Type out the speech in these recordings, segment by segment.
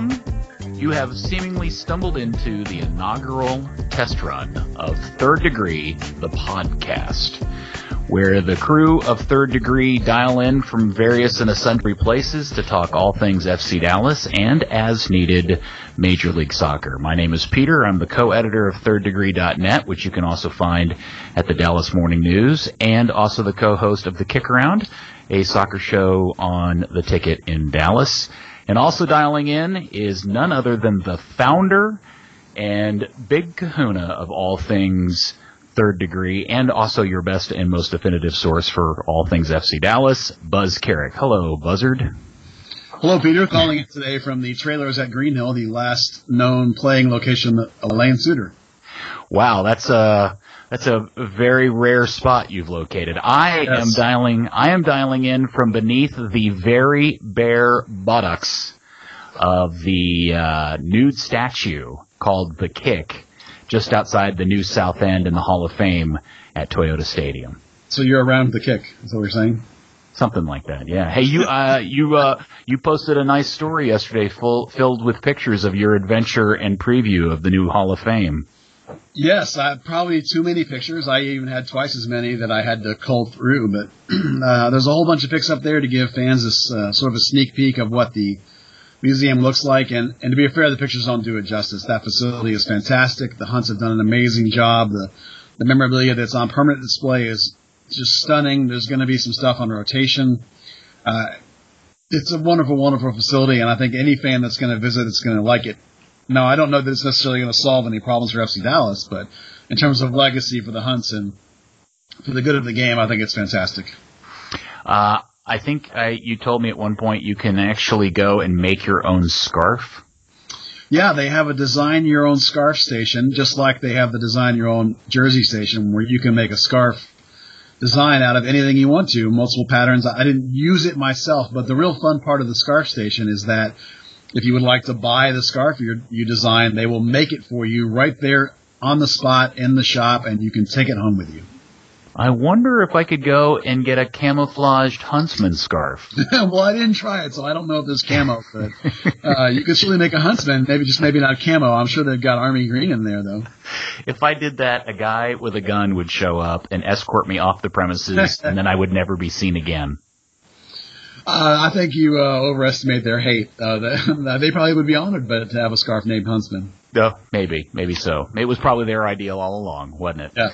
welcome. You have seemingly stumbled into the inaugural test run of Third Degree, the podcast, where the crew of Third Degree dial in from various and sundry places to talk all things FC Dallas and, as needed, Major League Soccer. My name is Peter. I'm the co-editor of ThirdDegree.net, which you can also find at the Dallas Morning News, and also the co-host of The Kick Around, a soccer show on the ticket in Dallas. And also dialing in is none other than the founder and big kahuna of all things third degree and also your best and most definitive source for all things FC Dallas, Buzz Carrick. Hello, Buzzard. Hello, Peter. Calling in today from the trailers at Green Hill, the last known playing location of Lane Suter. Wow, that's a that's a very rare spot you've located. I yes. am dialing. I am dialing in from beneath the very bare buttocks of the uh, nude statue called the Kick, just outside the new South End in the Hall of Fame at Toyota Stadium. So you're around the Kick. Is what we're saying. Something like that, yeah. Hey, you, uh, you, uh, you posted a nice story yesterday, full filled with pictures of your adventure and preview of the new Hall of Fame. Yes, I probably too many pictures. I even had twice as many that I had to cull through. But uh, there's a whole bunch of pics up there to give fans this uh, sort of a sneak peek of what the museum looks like. And, and to be fair, the pictures don't do it justice. That facility is fantastic. The Hunts have done an amazing job. The the memorabilia that's on permanent display is just stunning. There's going to be some stuff on rotation. Uh, it's a wonderful, wonderful facility, and I think any fan that's going to visit is going to like it. Now, I don't know that it's necessarily going to solve any problems for FC Dallas, but in terms of legacy for the Hunts and for the good of the game, I think it's fantastic. Uh, I think I, you told me at one point you can actually go and make your own scarf. Yeah, they have a design your own scarf station, just like they have the design your own jersey station, where you can make a scarf design out of anything you want to, multiple patterns. I didn't use it myself, but the real fun part of the scarf station is that if you would like to buy the scarf you you design, they will make it for you right there on the spot in the shop, and you can take it home with you. I wonder if I could go and get a camouflaged huntsman scarf. well, I didn't try it, so I don't know if there's camo, but uh, you could certainly make a huntsman. Maybe just maybe not camo. I'm sure they've got army green in there, though. If I did that, a guy with a gun would show up and escort me off the premises, and then I would never be seen again. Uh, I think you uh, overestimate their hate. Uh, they probably would be honored, but to have a scarf named Huntsman. No, maybe, maybe so. It was probably their ideal all along, wasn't it? Yeah.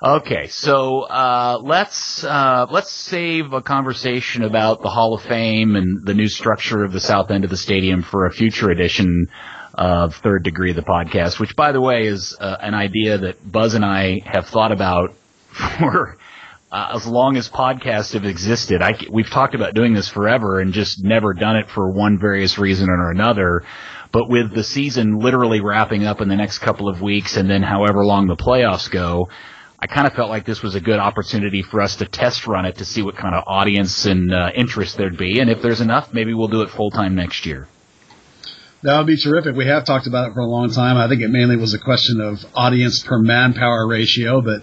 Okay, so uh, let's uh, let's save a conversation about the Hall of Fame and the new structure of the south end of the stadium for a future edition of Third Degree, the podcast. Which, by the way, is uh, an idea that Buzz and I have thought about for uh, as long as podcasts have existed. I, we've talked about doing this forever and just never done it for one various reason or another. But with the season literally wrapping up in the next couple of weeks and then however long the playoffs go, I kind of felt like this was a good opportunity for us to test run it to see what kind of audience and uh, interest there'd be. And if there's enough, maybe we'll do it full time next year. That would be terrific. We have talked about it for a long time. I think it mainly was a question of audience per manpower ratio, but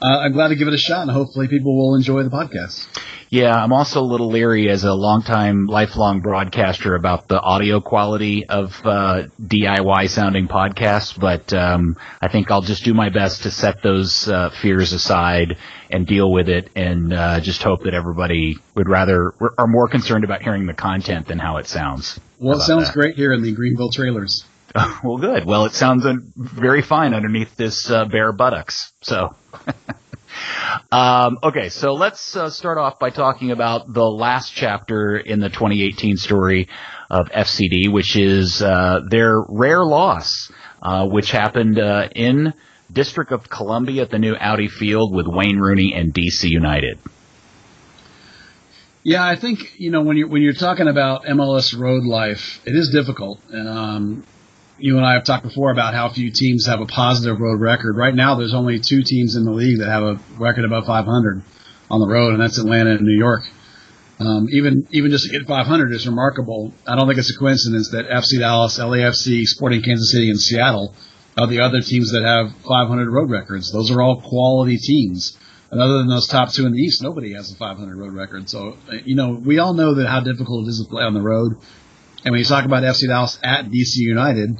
uh, I'm glad to give it a shot, and hopefully people will enjoy the podcast. Yeah, I'm also a little leery as a longtime, lifelong broadcaster about the audio quality of uh, DIY sounding podcasts, but um, I think I'll just do my best to set those uh, fears aside and deal with it, and uh, just hope that everybody would rather are more concerned about hearing the content than how it sounds. Well, it sounds that? great here in the Greenville trailers. well, good. Well, it sounds very fine underneath this uh, bare buttocks. So. Um, okay, so let's uh, start off by talking about the last chapter in the 2018 story of FCD, which is uh, their rare loss, uh, which happened uh, in District of Columbia at the new Audi Field with Wayne Rooney and DC United. Yeah, I think you know when you're when you're talking about MLS road life, it is difficult. Um, you and I have talked before about how few teams have a positive road record. Right now, there's only two teams in the league that have a record above 500 on the road, and that's Atlanta and New York. Um, even even just to get 500 is remarkable. I don't think it's a coincidence that FC Dallas, LAFC, Sporting Kansas City, and Seattle are the other teams that have 500 road records. Those are all quality teams. And other than those top two in the East, nobody has a 500 road record. So, you know, we all know that how difficult it is to play on the road And when you talk about FC Dallas at DC United,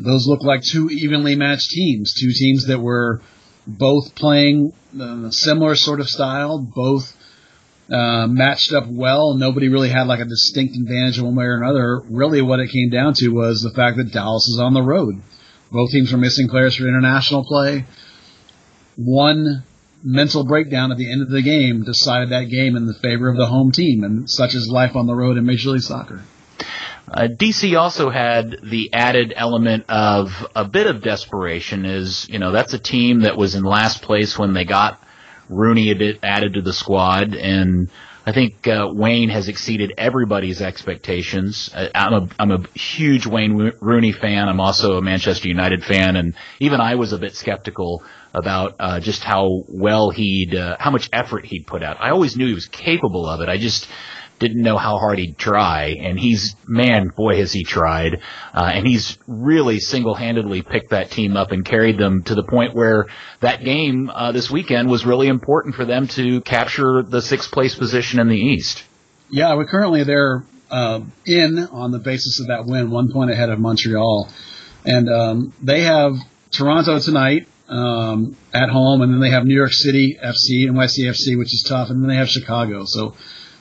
those look like two evenly matched teams, two teams that were both playing a similar sort of style, both uh, matched up well. Nobody really had like a distinct advantage one way or another. Really, what it came down to was the fact that Dallas is on the road. Both teams were missing players for international play. One mental breakdown at the end of the game decided that game in the favor of the home team, and such is life on the road in Major League Soccer. Uh, DC also had the added element of a bit of desperation. Is you know that's a team that was in last place when they got Rooney added to the squad, and I think uh, Wayne has exceeded everybody's expectations. Uh, I'm a I'm a huge Wayne Rooney fan. I'm also a Manchester United fan, and even I was a bit skeptical about uh, just how well he'd uh, how much effort he'd put out. I always knew he was capable of it. I just didn't know how hard he'd try, and he's man, boy, has he tried, uh, and he's really single-handedly picked that team up and carried them to the point where that game uh, this weekend was really important for them to capture the sixth place position in the East. Yeah, we're currently they're uh, in on the basis of that win, one point ahead of Montreal, and um, they have Toronto tonight. Um, at home, and then they have New York City FC and NYCFC, which is tough, and then they have Chicago. So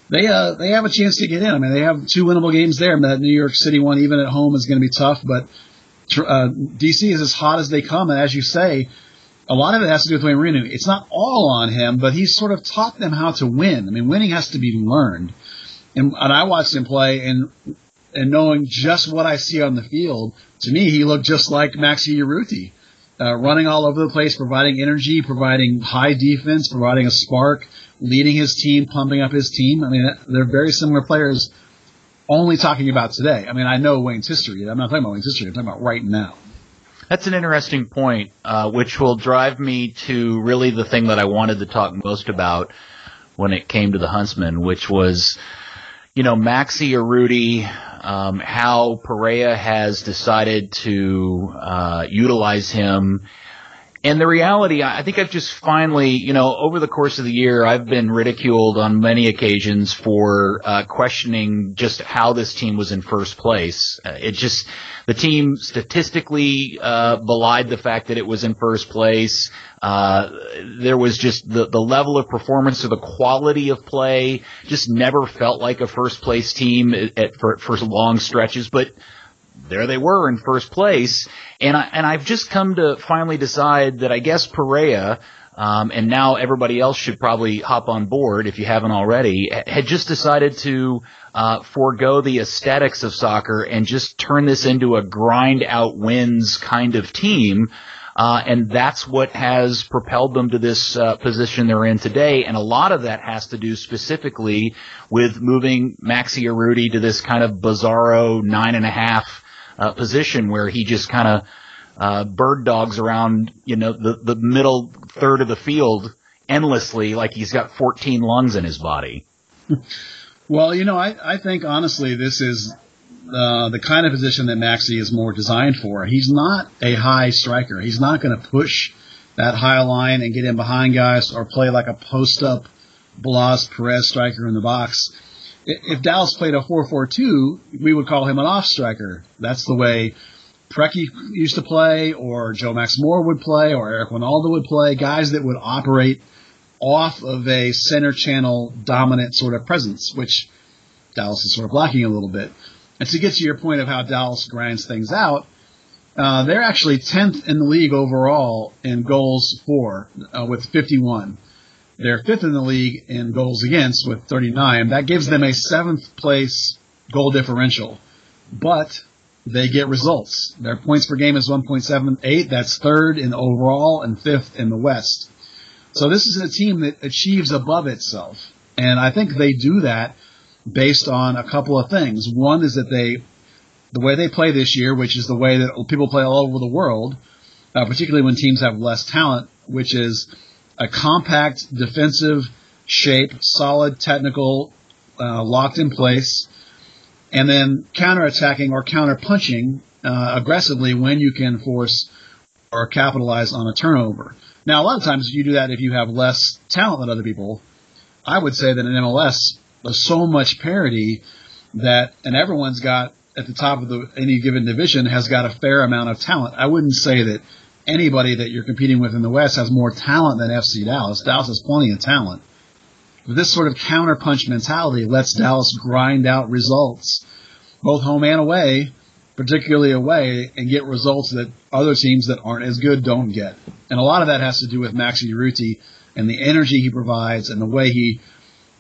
they uh, they have a chance to get in. I mean, they have two winnable games there. That New York City one, even at home, is going to be tough. But uh, DC is as hot as they come, and as you say, a lot of it has to do with Wayne Rooney. It's not all on him, but he's sort of taught them how to win. I mean, winning has to be learned. And, and I watched him play, and and knowing just what I see on the field, to me, he looked just like Maxi Urruti. Uh, running all over the place, providing energy, providing high defense, providing a spark, leading his team, pumping up his team. I mean, they're very similar players. Only talking about today. I mean, I know Wayne's history. I'm not talking about Wayne's history. I'm talking about right now. That's an interesting point, uh, which will drive me to really the thing that I wanted to talk most about when it came to the Huntsman, which was, you know, Maxi Urruti, um, how Pareja has decided to uh, utilize him and the reality, I think I've just finally, you know, over the course of the year, I've been ridiculed on many occasions for uh, questioning just how this team was in first place. Uh, it just, the team statistically uh, belied the fact that it was in first place. Uh, there was just the, the level of performance or the quality of play just never felt like a first place team at, at for, for long stretches, but there they were in first place. And I, and I've just come to finally decide that I guess Pareja, um, and now everybody else should probably hop on board if you haven't already, had just decided to uh, forego the aesthetics of soccer and just turn this into a grind out wins kind of team. Uh, and that's what has propelled them to this uh, position they're in today. And a lot of that has to do specifically with moving Maxi Urruti to this kind of bizarro nine and a half uh, position where he just kind of uh, bird dogs around, you know, the the middle third of the field endlessly, like he's got 14 lungs in his body. Well, you know, I I think honestly this is uh, the kind of position that Maxi is more designed for. He's not a high striker. He's not going to push that high line and get in behind guys or play like a post up Blas Perez striker in the box if Dallas played a 4-4-2, we would call him an off striker. That's the way Preki used to play, or Joe Max Moore would play, or Eric Wynalda would play. Guys that would operate off of a center channel dominant sort of presence, which Dallas is sort of lacking a little bit. And to get to your point of how Dallas grinds things out, uh, they're actually 10th in the league overall in goals for, uh, with 51. They're fifth in the league in goals against with 39. That gives them a seventh place goal differential. But they get results. Their points per game is 1.78. That's third in overall and fifth in the West. So this is a team that achieves above itself. And I think they do that based on a couple of things. One is that they, the way they play this year, which is the way that people play all over the world, uh, particularly when teams have less talent, which is a compact defensive shape, solid technical, uh, locked in place, and then counterattacking or counterpunching uh, aggressively when you can force or capitalize on a turnover. Now, a lot of times you do that if you have less talent than other people. I would say that in MLS, there's so much parity that, and everyone's got at the top of the any given division has got a fair amount of talent. I wouldn't say that anybody that you're competing with in the West has more talent than FC Dallas. Dallas has plenty of talent. But this sort of counterpunch mentality lets Dallas grind out results, both home and away, particularly away, and get results that other teams that aren't as good don't get. And a lot of that has to do with Maxi Urruti and the energy he provides and the way he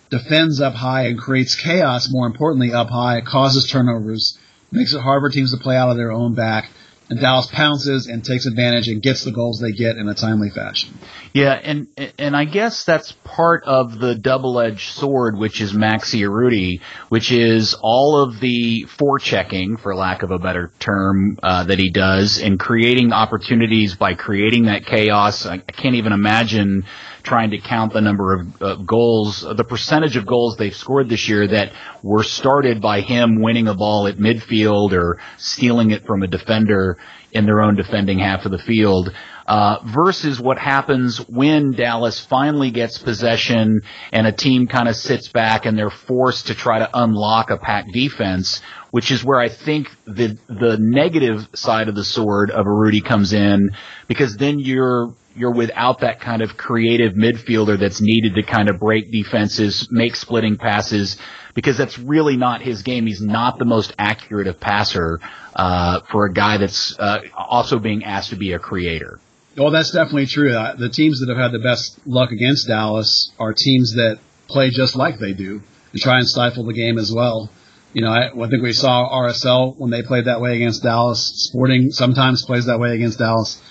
defends up high and creates chaos, more importantly, up high, causes turnovers, makes it hard for teams to play out of their own back, and Dallas pounces and takes advantage and gets the goals they get in a timely fashion. Yeah, and and I guess that's part of the double-edged sword, which is Maxi Urruti, which is all of the forechecking, for lack of a better term, uh, that he does, and creating opportunities by creating that chaos. I, I can't even imagine trying to count the number of uh, goals, the percentage of goals they've scored this year that were started by him winning a ball at midfield or stealing it from a defender in their own defending half of the field. Uh, versus what happens when Dallas finally gets possession and a team kind of sits back and they're forced to try to unlock a pack defense, which is where I think the the negative side of the sword of Urruti comes in because then you're you're without that kind of creative midfielder that's needed to kind of break defenses, make splitting passes, because that's really not his game. He's not the most accurate of passer uh, for a guy that's uh, also being asked to be a creator. Well, that's definitely true. Uh, the teams that have had the best luck against Dallas are teams that play just like they do and try and stifle the game as well. You know, I, I think we saw RSL when they played that way against Dallas. Sporting sometimes plays that way against Dallas.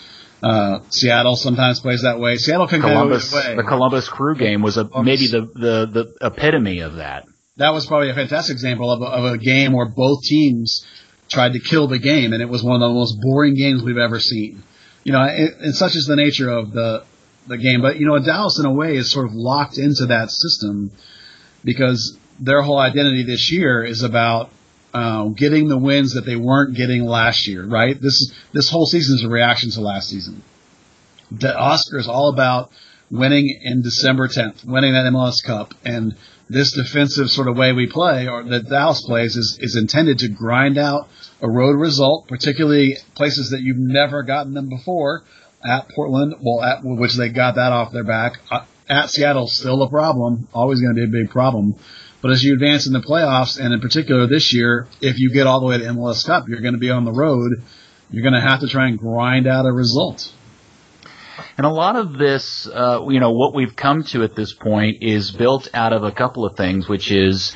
Uh, Seattle sometimes plays that way. Seattle can Columbus, go way. The Columbus Crew game was a, maybe the, the, the epitome of that. That was probably a fantastic example of a, of a game where both teams tried to kill the game, and it was one of the most boring games we've ever seen. You know, it, and such is the nature of the the game. But you know, Dallas in a way is sort of locked into that system because their whole identity this year is about uh, getting the wins that they weren't getting last year, right? This this whole season is a reaction to last season. The Oscar is all about winning in December 10th, winning that MLS Cup, and this defensive sort of way we play, or that Dallas plays, is, is intended to grind out a road result, particularly places that you've never gotten them before. At Portland, well, at which they got that off their back. Uh, at Seattle, still a problem, always going to be a big problem. But as you advance in the playoffs, and in particular this year, if you get all the way to MLS Cup, you're going to be on the road. You're going to have to try and grind out a result. And a lot of this, uh, you know, what we've come to at this point is built out of a couple of things, which is,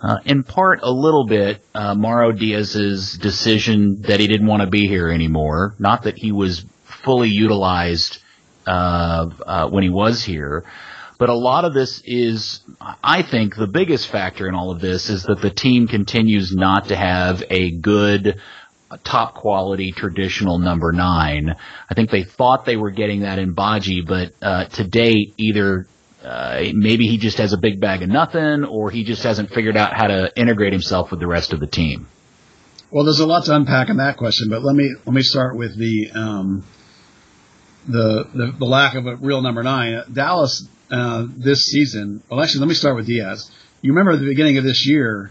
uh, in part, a little bit, uh, Mauro Diaz's decision that he didn't want to be here anymore. Not that he was fully utilized uh, uh, when he was here, but a lot of this is, I think, the biggest factor in all of this is that the team continues not to have a good, top quality traditional number nine. I think they thought they were getting that in Badji, but uh, to date, either uh, maybe he just has a big bag of nothing, or he just hasn't figured out how to integrate himself with the rest of the team. Well, there's a lot to unpack in that question, but let me let me start with the um, the, the, the lack of a real number nine. Dallas uh, this season. Well, actually, let me start with Diaz. You remember at the beginning of this year,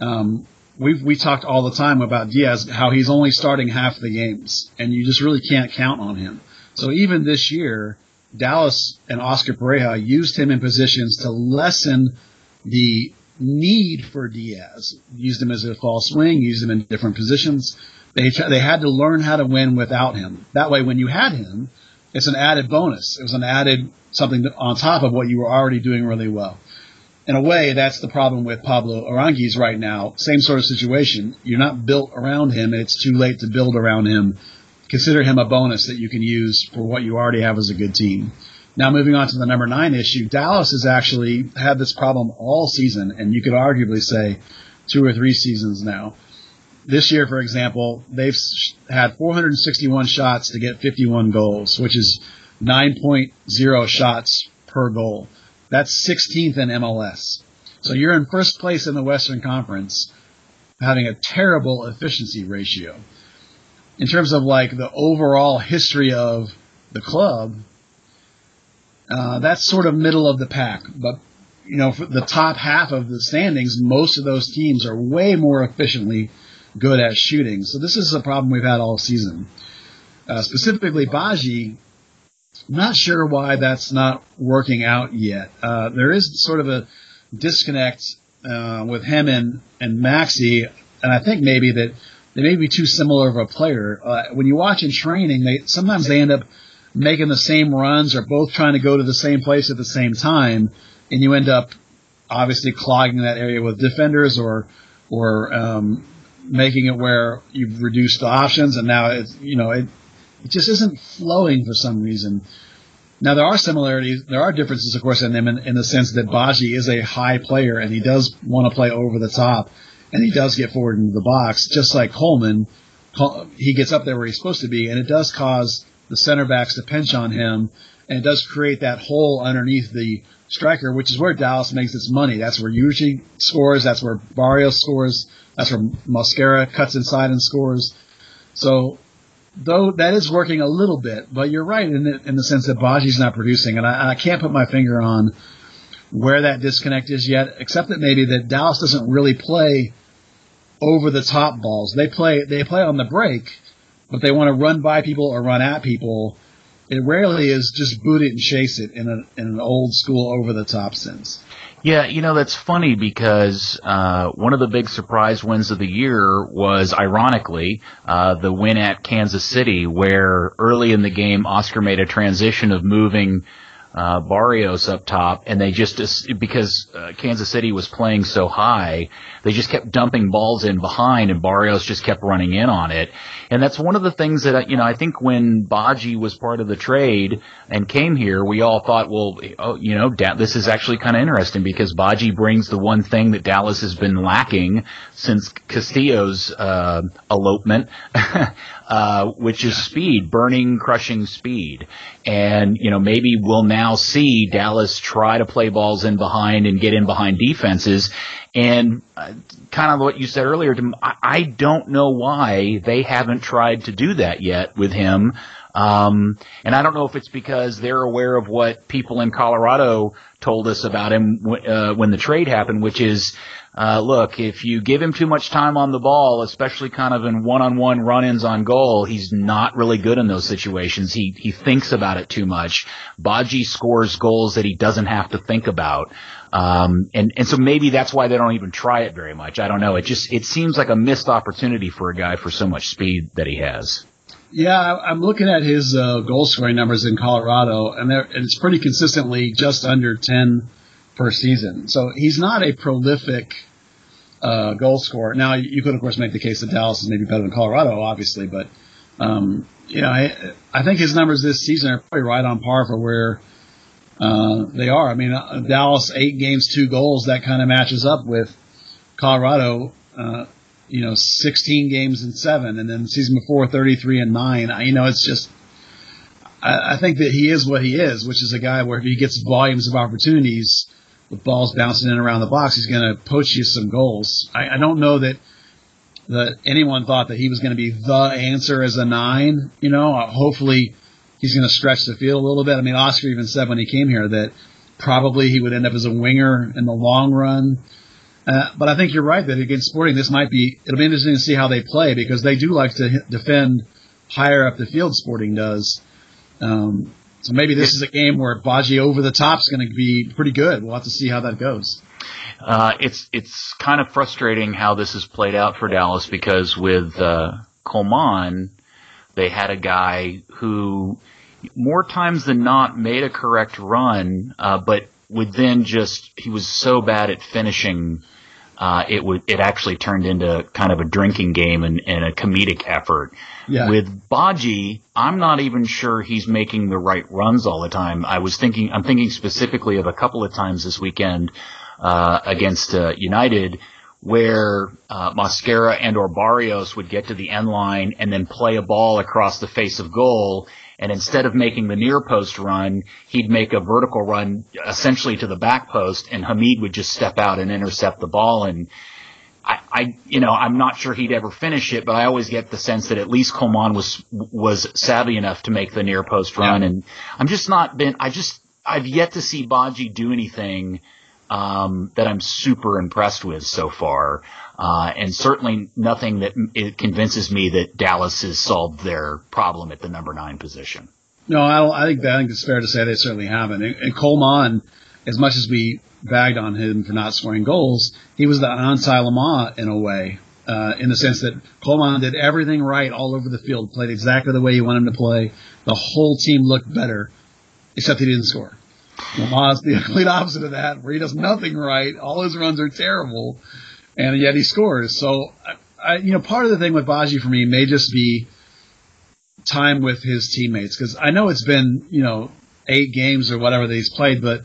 um, we we talked all the time about Diaz, how he's only starting half the games, and you just really can't count on him. So even this year, Dallas and Oscar Pareja used him in positions to lessen the need for Diaz. Used him as a false wing, used him in different positions. They they had to learn how to win without him. That way, when you had him, it's an added bonus. It was an added something on top of what you were already doing really well. In a way, that's the problem with Pablo Aranguiz right now. Same sort of situation. You're not built around him. It's too late to build around him. Consider him a bonus that you can use for what you already have as a good team. Now moving on to the number nine issue, Dallas has actually had this problem all season, and you could arguably say two or three seasons now. This year, for example, they've had 461 shots to get 51 goals, which is 9.0 shots per goal. That's 16th in MLS. So you're in first place in the Western Conference, having a terrible efficiency ratio. In terms of like the overall history of the club, uh, that's sort of middle of the pack. But you know, for the top half of the standings, most of those teams are way more efficiently good at shooting. So this is a problem we've had all season. Uh, specifically, Badji, not sure why that's not working out yet. Uh, there is sort of a disconnect uh, with him and and Maxi, and I think maybe that they may be too similar of a player. Uh, when you watch in training, they sometimes they end up making the same runs or both trying to go to the same place at the same time, and you end up obviously clogging that area with defenders or or um, making it where you've reduced the options, and now it's you know it it just isn't flowing for some reason. Now there are similarities, there are differences, of course, in them in, in the sense that Badji is a high player and he does want to play over the top, and he does get forward into the box, just like Colmán. He gets up there where he's supposed to be, and it does cause the center backs to pinch on him, and it does create that hole underneath the striker, which is where Dallas makes its money. That's where Yuji scores. That's where Barrios scores. That's where Mosquera cuts inside and scores. So, though that is working a little bit, but you're right in the, in the sense that Badji's not producing, and I, I can't put my finger on where that disconnect is yet, except that maybe that Dallas doesn't really play over the top balls. They play they play on the break, but they want to run by people or run at people it rarely is just boot it and chase it in, a, in an old school over the top sense. Yeah, you know that's funny because uh, one of the big surprise wins of the year was, ironically, uh, the win at Kansas City, where early in the game Oscar made a transition of moving uh, Barrios up top, and they just because uh, Kansas City was playing so high, they just kept dumping balls in behind, and Barrios just kept running in on it. And that's one of the things that you know I think when Badji was part of the trade and came here, we all thought, well, oh, you know, this is actually kind of interesting because Badji brings the one thing that Dallas has been lacking since Castillo's uh, elopement. Uh, which is speed, burning, crushing speed. And, you know, maybe we'll now see Dallas try to play balls in behind and get in behind defenses. And uh, kind of what you said earlier, I don't know why they haven't tried to do that yet with him. Um, and I don't know if it's because they're aware of what people in Colorado told us about him uh, when the trade happened, which is uh, look, if you give him too much time on the ball, especially kind of in one-on-one run-ins on goal, he's not really good in those situations. He he thinks about it too much. Badji scores goals that he doesn't have to think about. Um, and, and so maybe that's why they don't even try it very much. I don't know. It just, it seems like a missed opportunity for a guy for so much speed that he has. Yeah, I'm looking at his uh, goal scoring numbers in Colorado, and, and it's pretty consistently just under 10 per season. So he's not a prolific uh, goal scorer. Now, you could, of course, make the case that Dallas is maybe better than Colorado, obviously, but um, you know, I, I think his numbers this season are probably right on par for where uh, they are. I mean, uh, Dallas eight games, two goals. That kind of matches up with Colorado. Uh, you know, 16 games and seven, and then season before 33 and nine. I, you know, it's just I, I think that he is what he is, which is a guy where if he gets volumes of opportunities with balls bouncing in around the box, he's going to poach you some goals. I, I don't know that that anyone thought that he was going to be the answer as a nine. You know, uh, hopefully he's going to stretch the field a little bit. I mean, Oscar even said when he came here that probably he would end up as a winger in the long run. Uh, but I think you're right that against Sporting, this might be, it'll be interesting to see how they play because they do like to defend higher up the field, Sporting does. Um, so maybe this is a game where Badji over the top is going to be pretty good. We'll have to see how that goes. Uh, it's it's kind of frustrating how this has played out for Dallas because with uh, Colmán, they had a guy who more times than not made a correct run, uh, but would then just he was so bad at finishing uh, it would it actually turned into kind of a drinking game and, and a comedic effort. Yeah. With Badji, I'm not even sure he's making the right runs all the time. I was thinking, I'm thinking specifically of a couple of times this weekend uh, against uh, United where uh, Mosquera and or Barrios would get to the end line and then play a ball across the face of goal and instead of making the near post run, he'd make a vertical run essentially to the back post, and Hamid would just step out and intercept the ball. And I, I, you know, I'm not sure he'd ever finish it, but I always get the sense that at least Colmán was was savvy enough to make the near post run. Yeah. And I'm just not been. I just I've yet to see Badji do anything um, that I'm super impressed with so far. Uh, and certainly nothing that it convinces me that Dallas has solved their problem at the number nine position. No, I, I think that, I think it's fair to say they certainly haven't. And, and Colmán, as much as we bagged on him for not scoring goals, he was the Lamah in a way, uh, in the sense that Colmán did everything right all over the field, played exactly the way you want him to play. The whole team looked better, except he didn't score. Lamah's the complete opposite of that, where he does nothing right. All his runs are terrible, and yet he scores. So, I, you know, part of the thing with Badji for me may just be time with his teammates because I know it's been you know eight games or whatever that he's played, but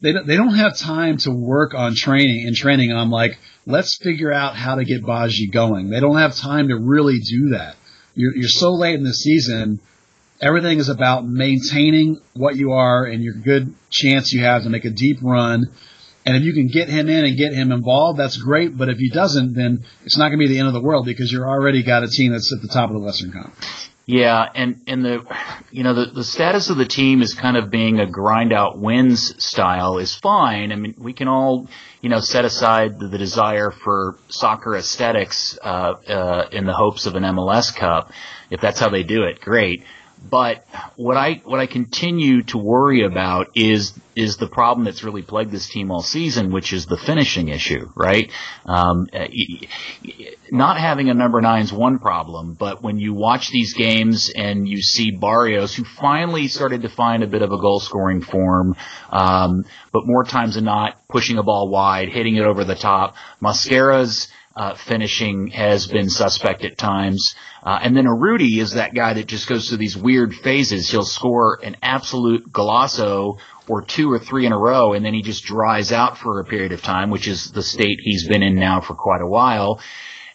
they don't, they don't have time to work on training and training on like let's figure out how to get Badji going. They don't have time to really do that. You're you're so late in the season. Everything is about maintaining what you are and your good chance you have to make a deep run. And if you can get him in and get him involved, that's great. But if he doesn't, then it's not going to be the end of the world because you're already got a team that's at the top of the Western Conference. Yeah, and and the you know the the status of the team is kind of being a grind out wins style is fine. I mean, we can all you know set aside the, the desire for soccer aesthetics uh, uh, in the hopes of an MLS Cup. If that's how they do it, great. But what I what I continue to worry about is is the problem that's really plagued this team all season, which is the finishing issue, right? Um, not having a number nine is one problem, but when you watch these games and you see Barrios, who finally started to find a bit of a goal scoring form, um, but more times than not pushing a ball wide, hitting it over the top. Mosquera's uh, finishing has been suspect at times. Uh, and then Urruti is that guy that just goes through these weird phases. He'll score an absolute golazo or two or three in a row, and then he just dries out for a period of time, which is the state he's been in now for quite a while.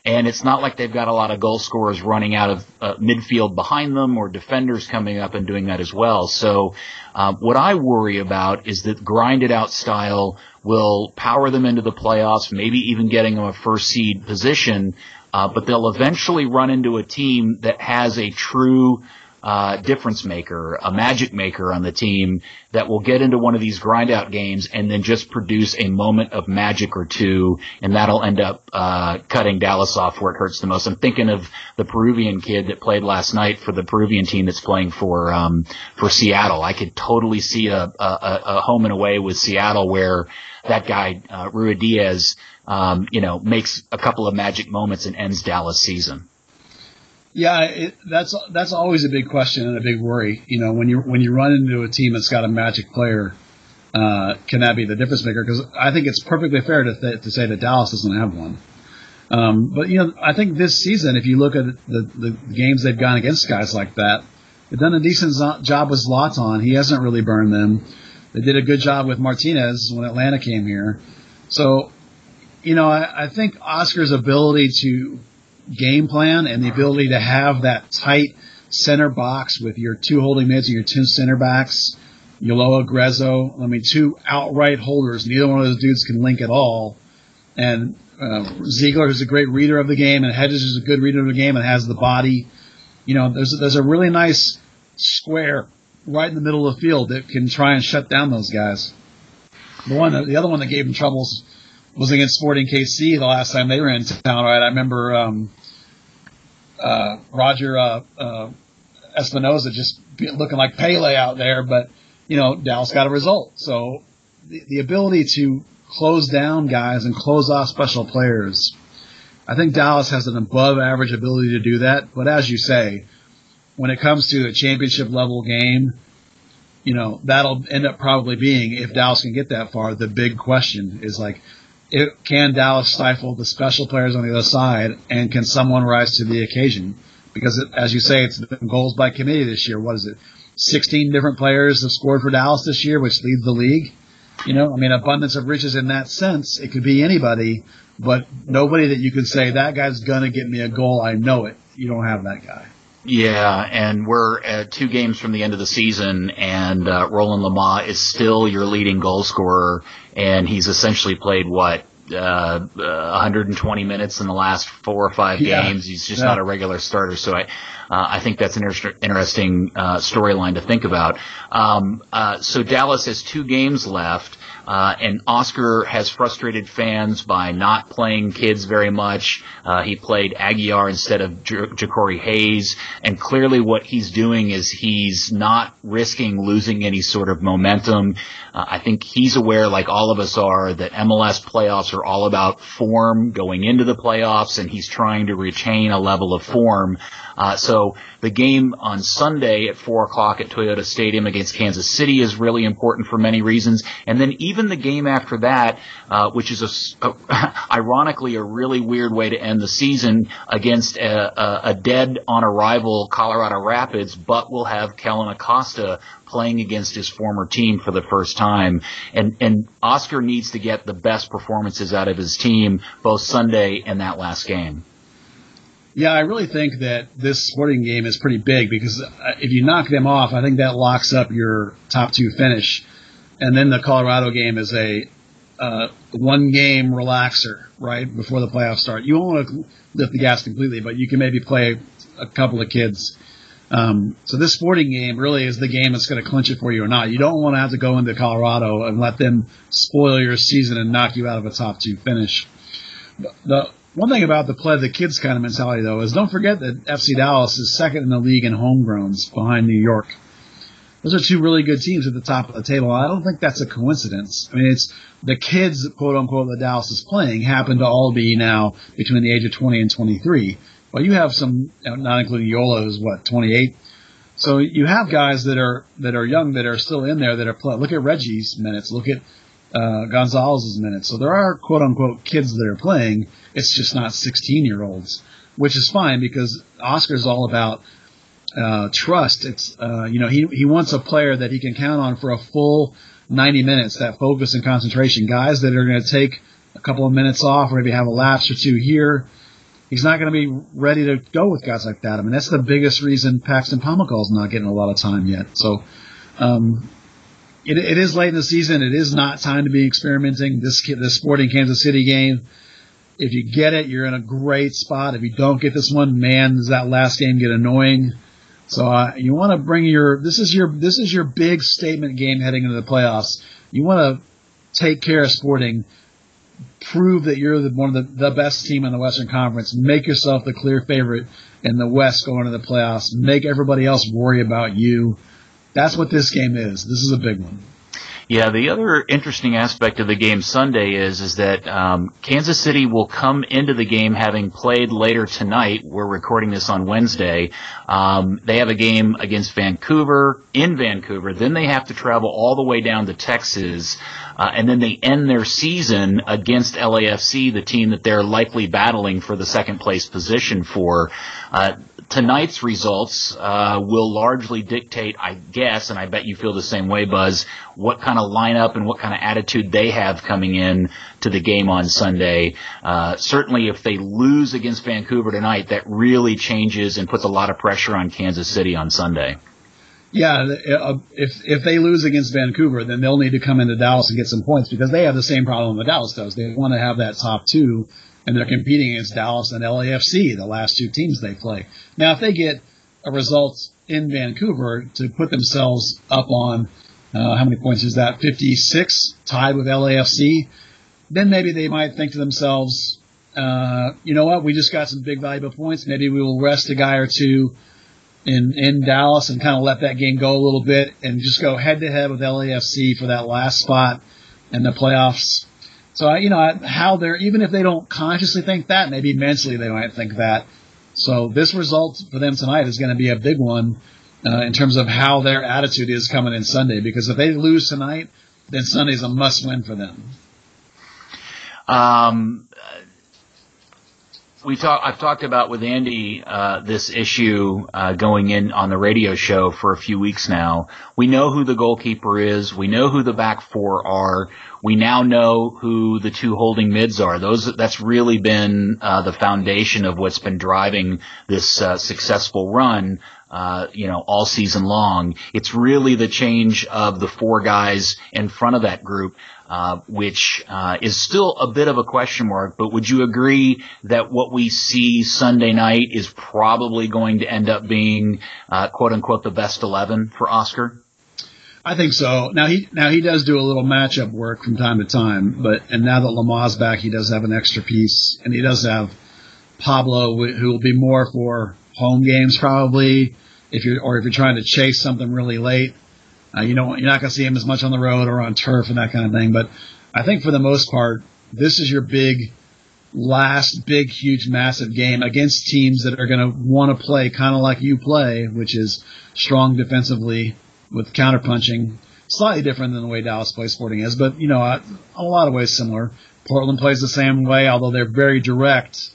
And it's not like they've got a lot of goal scorers running out of uh, midfield behind them or defenders coming up and doing that as well. So, um, what I worry about is that grinded out style will power them into the playoffs, maybe even getting them a first seed position. Uh, but they'll eventually run into a team that has a true uh, difference maker, a magic maker on the team that will get into one of these grind out games and then just produce a moment of magic or two, and that'll end up uh, cutting Dallas off where it hurts the most. I'm thinking of the Peruvian kid that played last night for the Peruvian team that's playing for um, for Seattle. I could totally see a, a, a home and away with Seattle where that guy uh, Ruidíaz, um, you know, makes a couple of magic moments and ends Dallas season. Yeah, it, that's that's always a big question and a big worry. You know, when you when you run into a team that's got a magic player, uh, can that be the difference maker? Because I think it's perfectly fair to th- to say that Dallas doesn't have one. Um, but you know, I think this season, if you look at the, the games they've gone against guys like that, they've done a decent job with Zlatan. He hasn't really burned them. They did a good job with Martinez when Atlanta came here. So, you know, I, I think Oscar's ability to game plan and the ability to have that tight center box with your two holding mids and your two center backs, Ulloa, Gruezo, I mean, two outright holders. Neither one of those dudes can link at all. And uh, Ziegler is a great reader of the game, and Hedges is a good reader of the game and has the body. You know, there's there's a really nice square right in the middle of the field that can try and shut down those guys. The one, the other one that gave him troubles was against Sporting KC the last time they were in town, right? I remember um, uh, Roger uh, uh, Espinoza just looking like Pele out there, but you know Dallas got a result. So the, the ability to close down guys and close off special players, I think Dallas has an above average ability to do that. But as you say, when it comes to a championship level game, you know that'll end up probably being if Dallas can get that far. The big question is like it, can Dallas stifle the special players on the other side, and can someone rise to the occasion? Because it, as you say, it's been goals by committee this year. What is it? 16 different players have scored for Dallas this year, which leads the league. You know, I mean, abundance of riches in that sense. It could be anybody, but nobody that you could say that guy's gonna get me a goal. I know it. You don't have that guy. Yeah, and we're at two games from the end of the season, and uh, Roland Lamah is still your leading goal scorer, and he's essentially played what uh, 120 minutes in the last four or five yeah. games. He's just yeah. not a regular starter. So I, uh, I think that's an inter- interesting uh, storyline to think about. Um, uh, so Dallas has two games left. Uh, and Oscar has frustrated fans by not playing kids very much. Uh, he played Aguiar instead of J- Jacori Hayes, and clearly what he's doing is he's not risking losing any sort of momentum. Uh, I think he's aware, like all of us are, that MLS playoffs are all about form going into the playoffs, and he's trying to retain a level of form. Uh, so the game on Sunday at four o'clock at Toyota Stadium against Kansas City is really important for many reasons. And then even the game after that, uh, which is a, a, ironically a really weird way to end the season against a, a, dead on arrival Colorado Rapids, but will have Kellyn Acosta playing against his former team for the first time. And, and Oscar needs to get the best performances out of his team both Sunday and that last game. Yeah, I really think that this sporting game is pretty big because uh, if you knock them off, I think that locks up your top two finish. And then the Colorado game is a uh, one game relaxer, right, before the playoffs start. You won't want to lift the gas completely, but you can maybe play a couple of kids. Um, so this sporting game really is the game that's going to clinch it for you or not. You don't want to have to go into Colorado and let them spoil your season and knock you out of a top two finish. The one thing about the play the kids kind of mentality though is don't forget that FC Dallas is second in the league in homegrowns behind New York. Those are two really good teams at the top of the table. I don't think that's a coincidence. I mean, it's the kids, quote unquote, that Dallas is playing happen to all be now between the age of 20 and 23. Well, you have some, not including Ulloa, who's what, 28. So you have guys that are that are young that are still in there that are playing. Look at Reggie's minutes. Look at uh, Gonzalez's minutes. So there are quote unquote kids that are playing. It's just not 16 year olds, which is fine because Oscar's all about uh, trust. It's uh, you know he he wants a player that he can count on for a full 90 minutes. That focus and concentration. Guys that are going to take a couple of minutes off or maybe have a lapse or two here. He's not going to be ready to go with guys like that. I mean, that's the biggest reason Paxton is not getting a lot of time yet. So, um, it, it is late in the season. It is not time to be experimenting. This this Sporting Kansas City game, if you get it, you're in a great spot. If you don't get this one, man, does that last game get annoying? So uh, you want to bring your this is your this is your big statement game heading into the playoffs. You want to take care of Sporting, prove that you're the, one of the, the best team in the Western Conference, make yourself the clear favorite in the West going into the playoffs, make everybody else worry about you. That's what this game is. This is a big one. Yeah, the other interesting aspect of the game Sunday is is that um, Kansas City will come into the game having played later tonight. We're recording this on Wednesday. Um, they have a game against Vancouver in Vancouver. Then they have to travel all the way down to Texas, uh, and then they end their season against LAFC, the team that they're likely battling for the second place position for. Uh, tonight's results uh, will largely dictate, I guess, and I bet you feel the same way, Buzz, what kind of lineup and what kind of attitude they have coming in to the game on Sunday. Uh, certainly, if they lose against Vancouver tonight, that really changes and puts a lot of pressure on Kansas City on Sunday. Yeah, uh, if if they lose against Vancouver, then they'll need to come into Dallas and get some points because they have the same problem that Dallas does. They want to have that top two and they're competing against Dallas and LAFC, the last two teams they play. Now, if they get a result in Vancouver to put themselves up on uh, how many points is that? 56, tied with LAFC. Then maybe they might think to themselves, uh, you know what? We just got some big valuable points. Maybe we will rest a guy or two in in Dallas and kind of let that game go a little bit and just go head to head with LAFC for that last spot in the playoffs so, you know, how they're, even if they don't consciously think that, maybe mentally they might think that. So this result for them tonight is going to be a big one uh, in terms of how their attitude is coming in Sunday. Because if they lose tonight, then Sunday's a must win for them. Um, we talk, I've talked about with Andy uh, this issue uh, going in on the radio show for a few weeks now. We know who the goalkeeper is. We know who the back four are. We now know who the two holding mids are. Those that's really been uh, the foundation of what's been driving this uh, successful run. uh, you know, all season long. It's really the change of the four guys in front of that group, uh, which uh, is still a bit of a question mark. But would you agree that what we see Sunday night is probably going to end up being, uh, quote unquote, the best eleven for Oscar? I think so. Now he now he does do a little matchup work from time to time, but and now that Lamah's back, he does have an extra piece, and he does have Pablo, who will be more for home games probably. If you're or if you're trying to chase something really late, uh, you know you're not going to see him as much on the road or on turf and that kind of thing. But I think for the most part, this is your big last big, huge, massive game against teams that are going to want to play kind of like you play, which is strong defensively with counterpunching. Slightly different than the way Dallas plays Sporting is, but you know, a lot of ways similar. Portland plays the same way, although they're very direct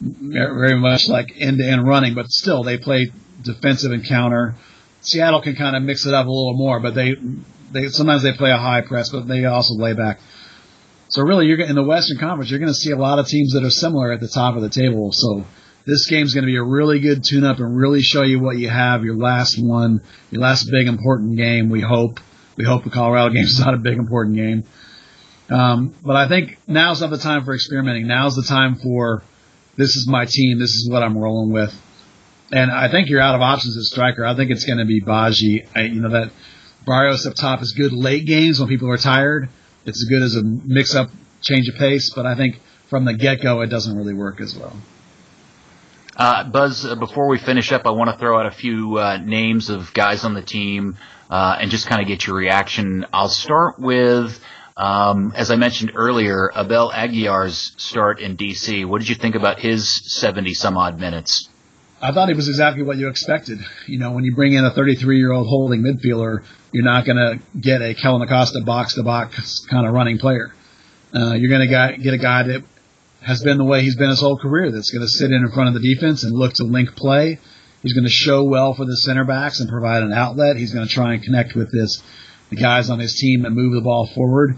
very much like end to end running, but still they play defensive and counter. Seattle can kind of mix it up a little more, but they they sometimes they play a high press, but they also lay back. So really, you're in the Western Conference, you're going to see a lot of teams that are similar at the top of the table. So this game's going to be a really good tune-up and really show you what you have. Your last one, your last big important game. We hope. We hope the Colorado game is not a big important game. Um, but I think now's not the time for experimenting. Now's the time for this is my team. This is what I'm rolling with. And I think you're out of options at striker. I think it's going to be Badji. I, you know that Barrios up top is good late games when people are tired. It's as good as a mix-up change of pace, but I think from the get-go it doesn't really work as well. Uh, Buzz, uh, before we finish up, I want to throw out a few uh, names of guys on the team uh, and just kind of get your reaction. I'll start with um, as I mentioned earlier, Abel Aguilar's start in DC. What did you think about his 70 some odd minutes? I thought it was exactly what you expected. You know, when you bring in a 33 year old holding midfielder, you're not going to get a Kellyn Acosta box to box kind of running player. Uh, you're going to get a guy that has been the way he's been his whole career. That's going to sit in in front of the defense and look to link play. He's going to show well for the center backs and provide an outlet. He's going to try and connect with this the guys on his team and move the ball forward.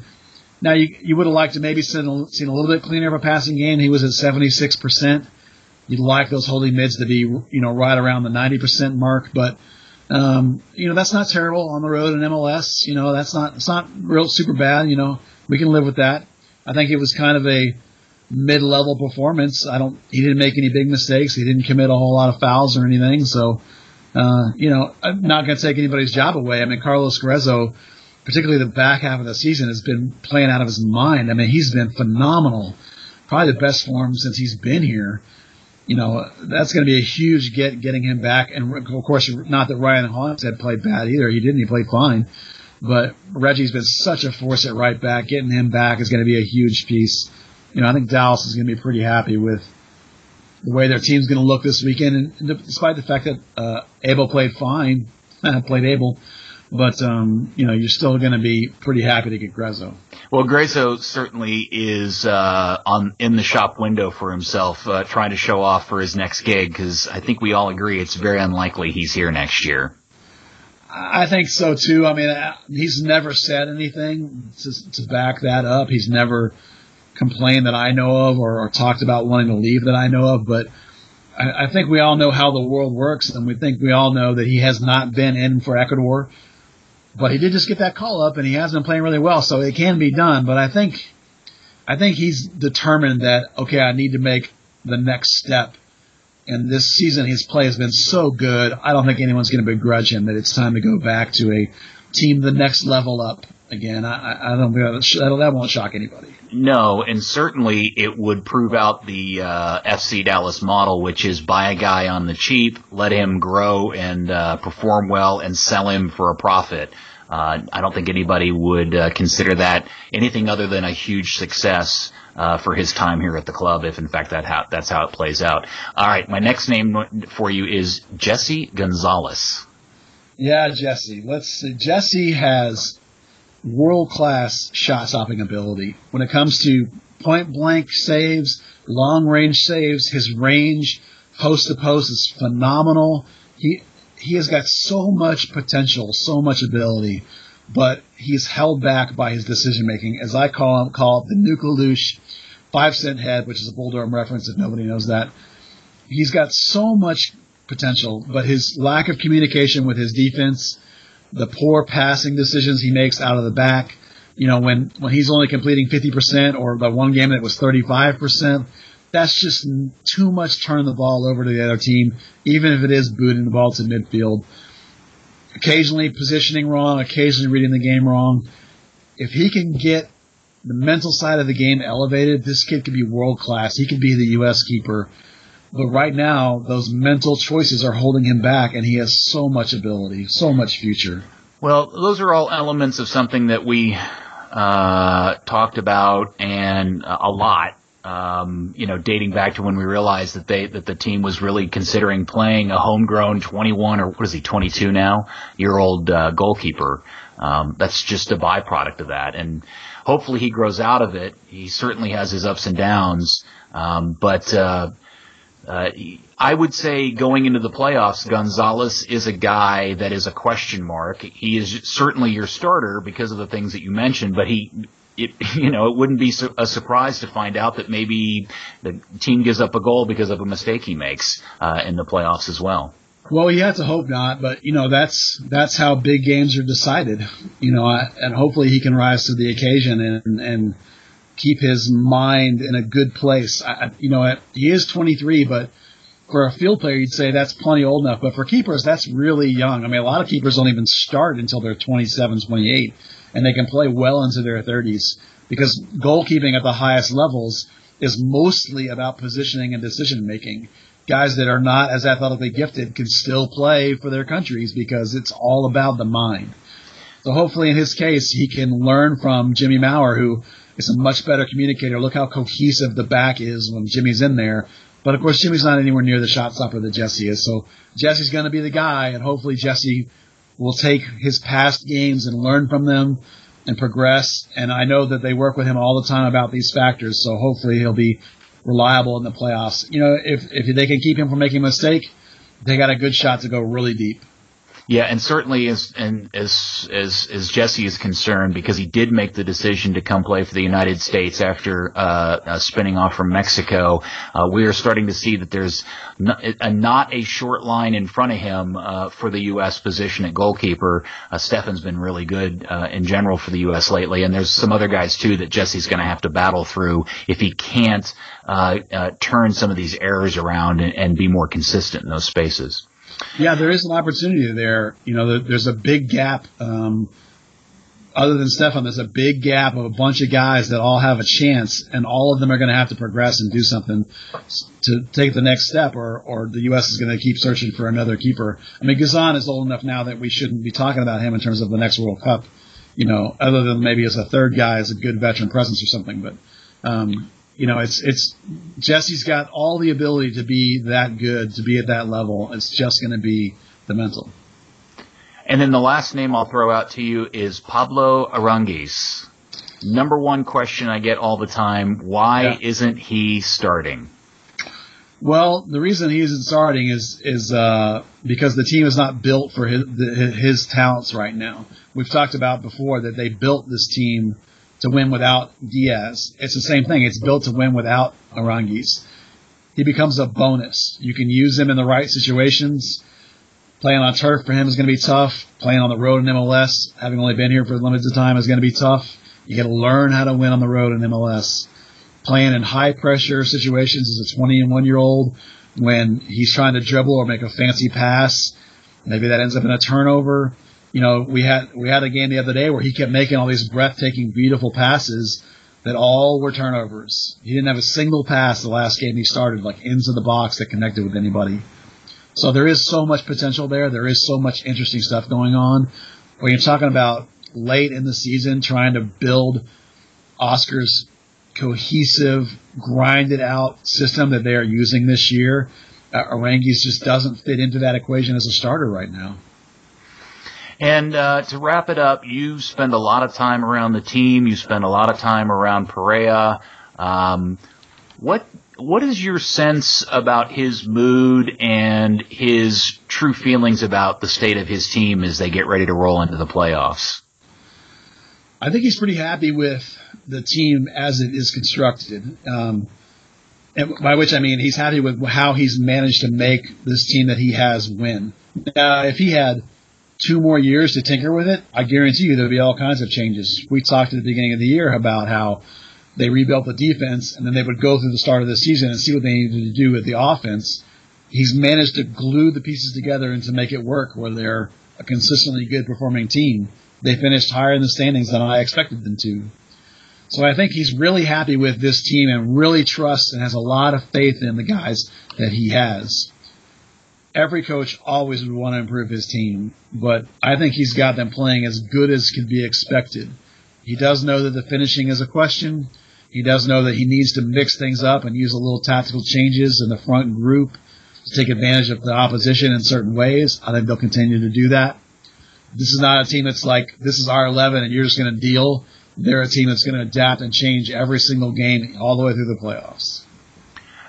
Now you you would have liked to maybe seen a, seen a little bit cleaner of a passing game. He was at 76 percent. You'd like those holding mids to be you know right around the 90 percent mark, but um, you know that's not terrible on the road in MLS. You know that's not it's not real super bad. You know we can live with that. I think it was kind of a mid-level performance. I don't he didn't make any big mistakes. He didn't commit a whole lot of fouls or anything. So uh, you know, I'm not going to take anybody's job away. I mean, Carlos Gruezo, particularly the back half of the season, has been playing out of his mind. I mean, he's been phenomenal. Probably the best form since he's been here. You know, that's going to be a huge get getting him back. And of course, not that Ryan Hawkins had played bad either. He didn't. He played fine. But Reggie's been such a force at right back. Getting him back is going to be a huge piece. You know, I think Dallas is going to be pretty happy with the way their team's going to look this weekend. And, despite the fact that uh, Abel played fine, played Abel, but um, you know you're still going to be pretty happy to get Gruezo. Well, Gruezo certainly is uh, on in the shop window for himself, uh, trying to show off for his next gig. Because I think we all agree it's very unlikely he's here next year. I think so too. I mean, uh, he's never said anything to, to back that up. He's never complained that I know of or, or talked about wanting to leave that I know of, but I, I, think we all know how the world works, and we think we all know that he has not been in for Ecuador. But he did just get that call up, and he has been playing really well, so it can be done. But I think, I think he's determined that okay, I need to make the next step. And this season, his play has been so good. I don't think anyone's going to begrudge him that it's time to go back to a team the next level up again. I, I don't that, that won't shock anybody. No, and certainly it would prove out the uh, FC Dallas model, which is buy a guy on the cheap, let him grow and uh, perform well, and sell him for a profit. Uh, I don't think anybody would uh, consider that anything other than a huge success uh, for his time here at the club, if in fact that ha- that's how it plays out. All right, my next name for you is Jesse Gonzalez. Yeah, Jesse. Let's see. Jesse has world class shot stopping ability. When it comes to point blank saves, long range saves, his range post to post is phenomenal. He he has got so much potential, so much ability, but he's held back by his decision making. As I call him, call it the Nuke LaLoosh five cent head, which is a Bull Durham reference if nobody knows that. He's got so much potential, but his lack of communication with his defense, the poor passing decisions he makes out of the back, you know, when, when he's only completing 50% or the one game that was 35%, that's just too much turning the ball over to the other team, even if it is booting the ball to midfield. Occasionally positioning wrong, occasionally reading the game wrong. If he can get the mental side of the game elevated, this kid could be world class. He could be the U.S. keeper. But right now, those mental choices are holding him back, and he has so much ability, so much future. Well, those are all elements of something that we uh, talked about and uh, a lot um, you know, dating back to when we realized that they that the team was really considering playing a homegrown 21 or what is he 22 now year old uh, goalkeeper. Um, that's just a byproduct of that, and hopefully he grows out of it. He certainly has his ups and downs, um, but. Uh, I would say going into the playoffs, Gonzalez is a guy that is a question mark. He is certainly your starter because of the things that you mentioned, but he it, you know, it wouldn't be a surprise to find out that maybe the team gives up a goal because of a mistake he makes uh, in the playoffs as well. Well, you have to hope not, but you know that's that's how big games are decided. You know, and hopefully he can rise to the occasion and and keep his mind in a good place. I, you know, he is 23, but for a field player, you'd say that's plenty old enough. But for keepers, that's really young. I mean, a lot of keepers don't even start until they're 27, 28 and they can play well into their 30s because goalkeeping at the highest levels is mostly about positioning and decision making. Guys that are not as athletically gifted can still play for their countries because it's all about the mind. So hopefully in his case, he can learn from Jimmy Maurer, who is a much better communicator. Look how cohesive the back is when Jimmy's in there. But of course, Jimmy's not anywhere near the shot stopper that Jesse is. So Jesse's going to be the guy, and hopefully Jesse will take his past games and learn from them and progress. And I know that they work with him all the time about these factors, so hopefully he'll be reliable in the playoffs. You know, if if they can keep him from making a mistake, they got a good shot to go really deep. Yeah, and certainly as and as as as Jesse is concerned, because he did make the decision to come play for the United States after uh, uh, spinning off from Mexico, uh, we are starting to see that there's not a, not a short line in front of him uh, for the U.S. position at goalkeeper. Uh, Steffen's been really good uh, in general for the U.S. lately, and there's some other guys too that Jesse's going to have to battle through if he can't turn some of these errors around and, and be more consistent in those spaces. Yeah, there is an opportunity there. You know, there's a big gap. Um, other than Steffen, there's a big gap of a bunch of guys that all have a chance, and all of them are going to have to progress and do something to take the next step, or or the U.S. is going to keep searching for another keeper. I mean, Guzan is old enough now that we shouldn't be talking about him in terms of the next World Cup. You know, other than maybe as a third guy as a good veteran presence or something, but um, you know, it's it's Jesse's got all the ability to be that good, to be at that level. It's just going to be the mental. And then the last name I'll throw out to you is Pablo Aranguiz. Number one question I get all the time: Why yeah. isn't he starting? Well, the reason he isn't starting is is uh, because the team is not built for his, his talents right now. We've talked about before that they built this team to win without Diaz. It's the same thing. It's built to win without Aranguiz. He becomes a bonus. You can use him in the right situations. Playing on turf for him is going to be tough. Playing on the road in MLS, having only been here for limited time, is going to be tough. You got to learn how to win on the road in MLS. Playing in high pressure situations as a 21 year old when he's trying to dribble or make a fancy pass, maybe that ends up in a turnover you know, we had we had a game the other day where he kept making all these breathtaking, beautiful passes that all were turnovers. He didn't have a single pass the last game he started, like into the box that connected with anybody. So there is so much potential there. There is so much interesting stuff going on. When you're talking about late in the season trying to build Oscar's cohesive, grinded out system that they are using this year, uh, just doesn't fit into that equation as a starter right now. And uh, to wrap it up, you spend a lot of time around the team. You spend a lot of time around Pareja. Um, what what is your sense about his mood and his true feelings about the state of his team as they get ready to roll into the playoffs? I think he's pretty happy with the team as it is constructed. Um, And by which I mean he's happy with how he's managed to make this team that he has win. If he had two more years to tinker with it, I guarantee you there'll be all kinds of changes. We talked at the beginning of the year about how they rebuilt the defense and then they would go through the start of the season and see what they needed to do with the offense. He's managed to glue the pieces together and to make it work where they're a consistently good performing team. They finished higher in the standings than I expected them to. So I think he's really happy with this team and really trusts and has a lot of faith in the guys that he has. Every coach always would want to improve his team, but I think he's got them playing as good as can be expected. He does know that the finishing is a question. He does know that he needs to mix things up and use a little tactical changes in the front group to take advantage of the opposition in certain ways. I think they'll continue to do that. This is not a team that's like, this is our 11 and you're just going to deal. They're a team that's going to adapt and change every single game all the way through the playoffs.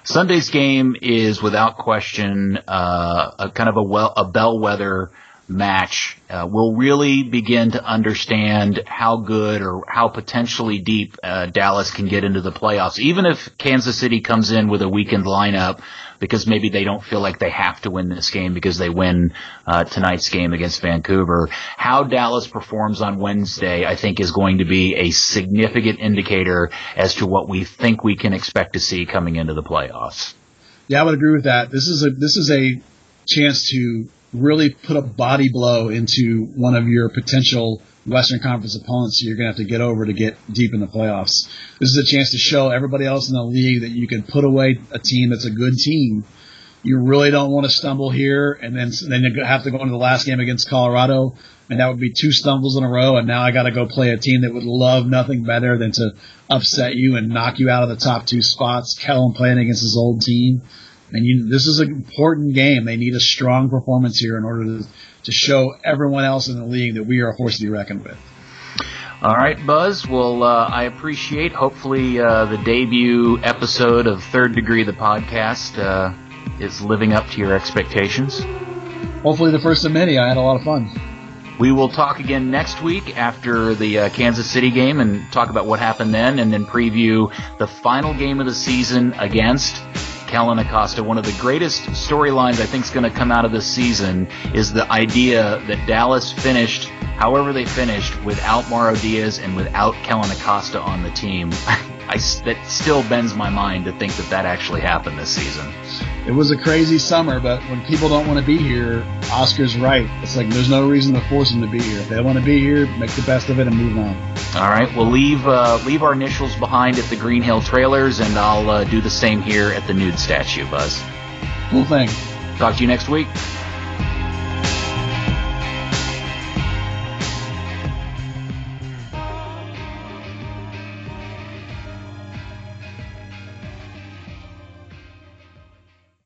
Sunday's game is without question uh, a kind of a well a bellwether match. Uh, we'll really begin to understand how good or how potentially deep uh, Dallas can get into the playoffs, even if Kansas City comes in with a weakened lineup because maybe they don't feel like they have to win this game because they win uh, tonight's game against Vancouver. How Dallas performs on Wednesday, I think, is going to be a significant indicator as to what we think we can expect to see coming into the playoffs. Yeah, I would agree with that. This is a this is a chance to really put a body blow into one of your potential Western Conference opponents you're going to have to get over to get deep in the playoffs. This is a chance to show everybody else in the league that you can put away a team that's a good team. You really don't want to stumble here, and then then you have to go into the last game against Colorado, and that would be two stumbles in a row. And now I got to go play a team that would love nothing better than to upset you and knock you out of the top two spots. Kellyn playing against his old team, and you, this is an important game. They need a strong performance here in order to to show everyone else in the league that we are a force to be reckoned with. All right, Buzz. Well, uh, I appreciate. Hopefully, uh, the debut episode of Third Degree, the podcast, uh, is living up to your expectations. Hopefully, the first of many. I had a lot of fun. We will talk again next week after the uh, Kansas City game and talk about what happened then, and then preview the final game of the season against Kellyn Acosta, one of the greatest storylines I think is going to come out of this season is the idea that Dallas finished however they finished without Mauro Diaz and without Kellyn Acosta on the team. I, that still bends my mind to think that that actually happened this season. It was a crazy summer, but when people don't want to be here, Oscar's right. It's like there's no reason to force them to be here. If they want to be here, make the best of it and move on. All right, we'll leave uh, leave our initials behind at the Green Hill Trailers, and I'll uh, do the same here at the Nude Statue, Buzz. Cool thing. Talk to you next week.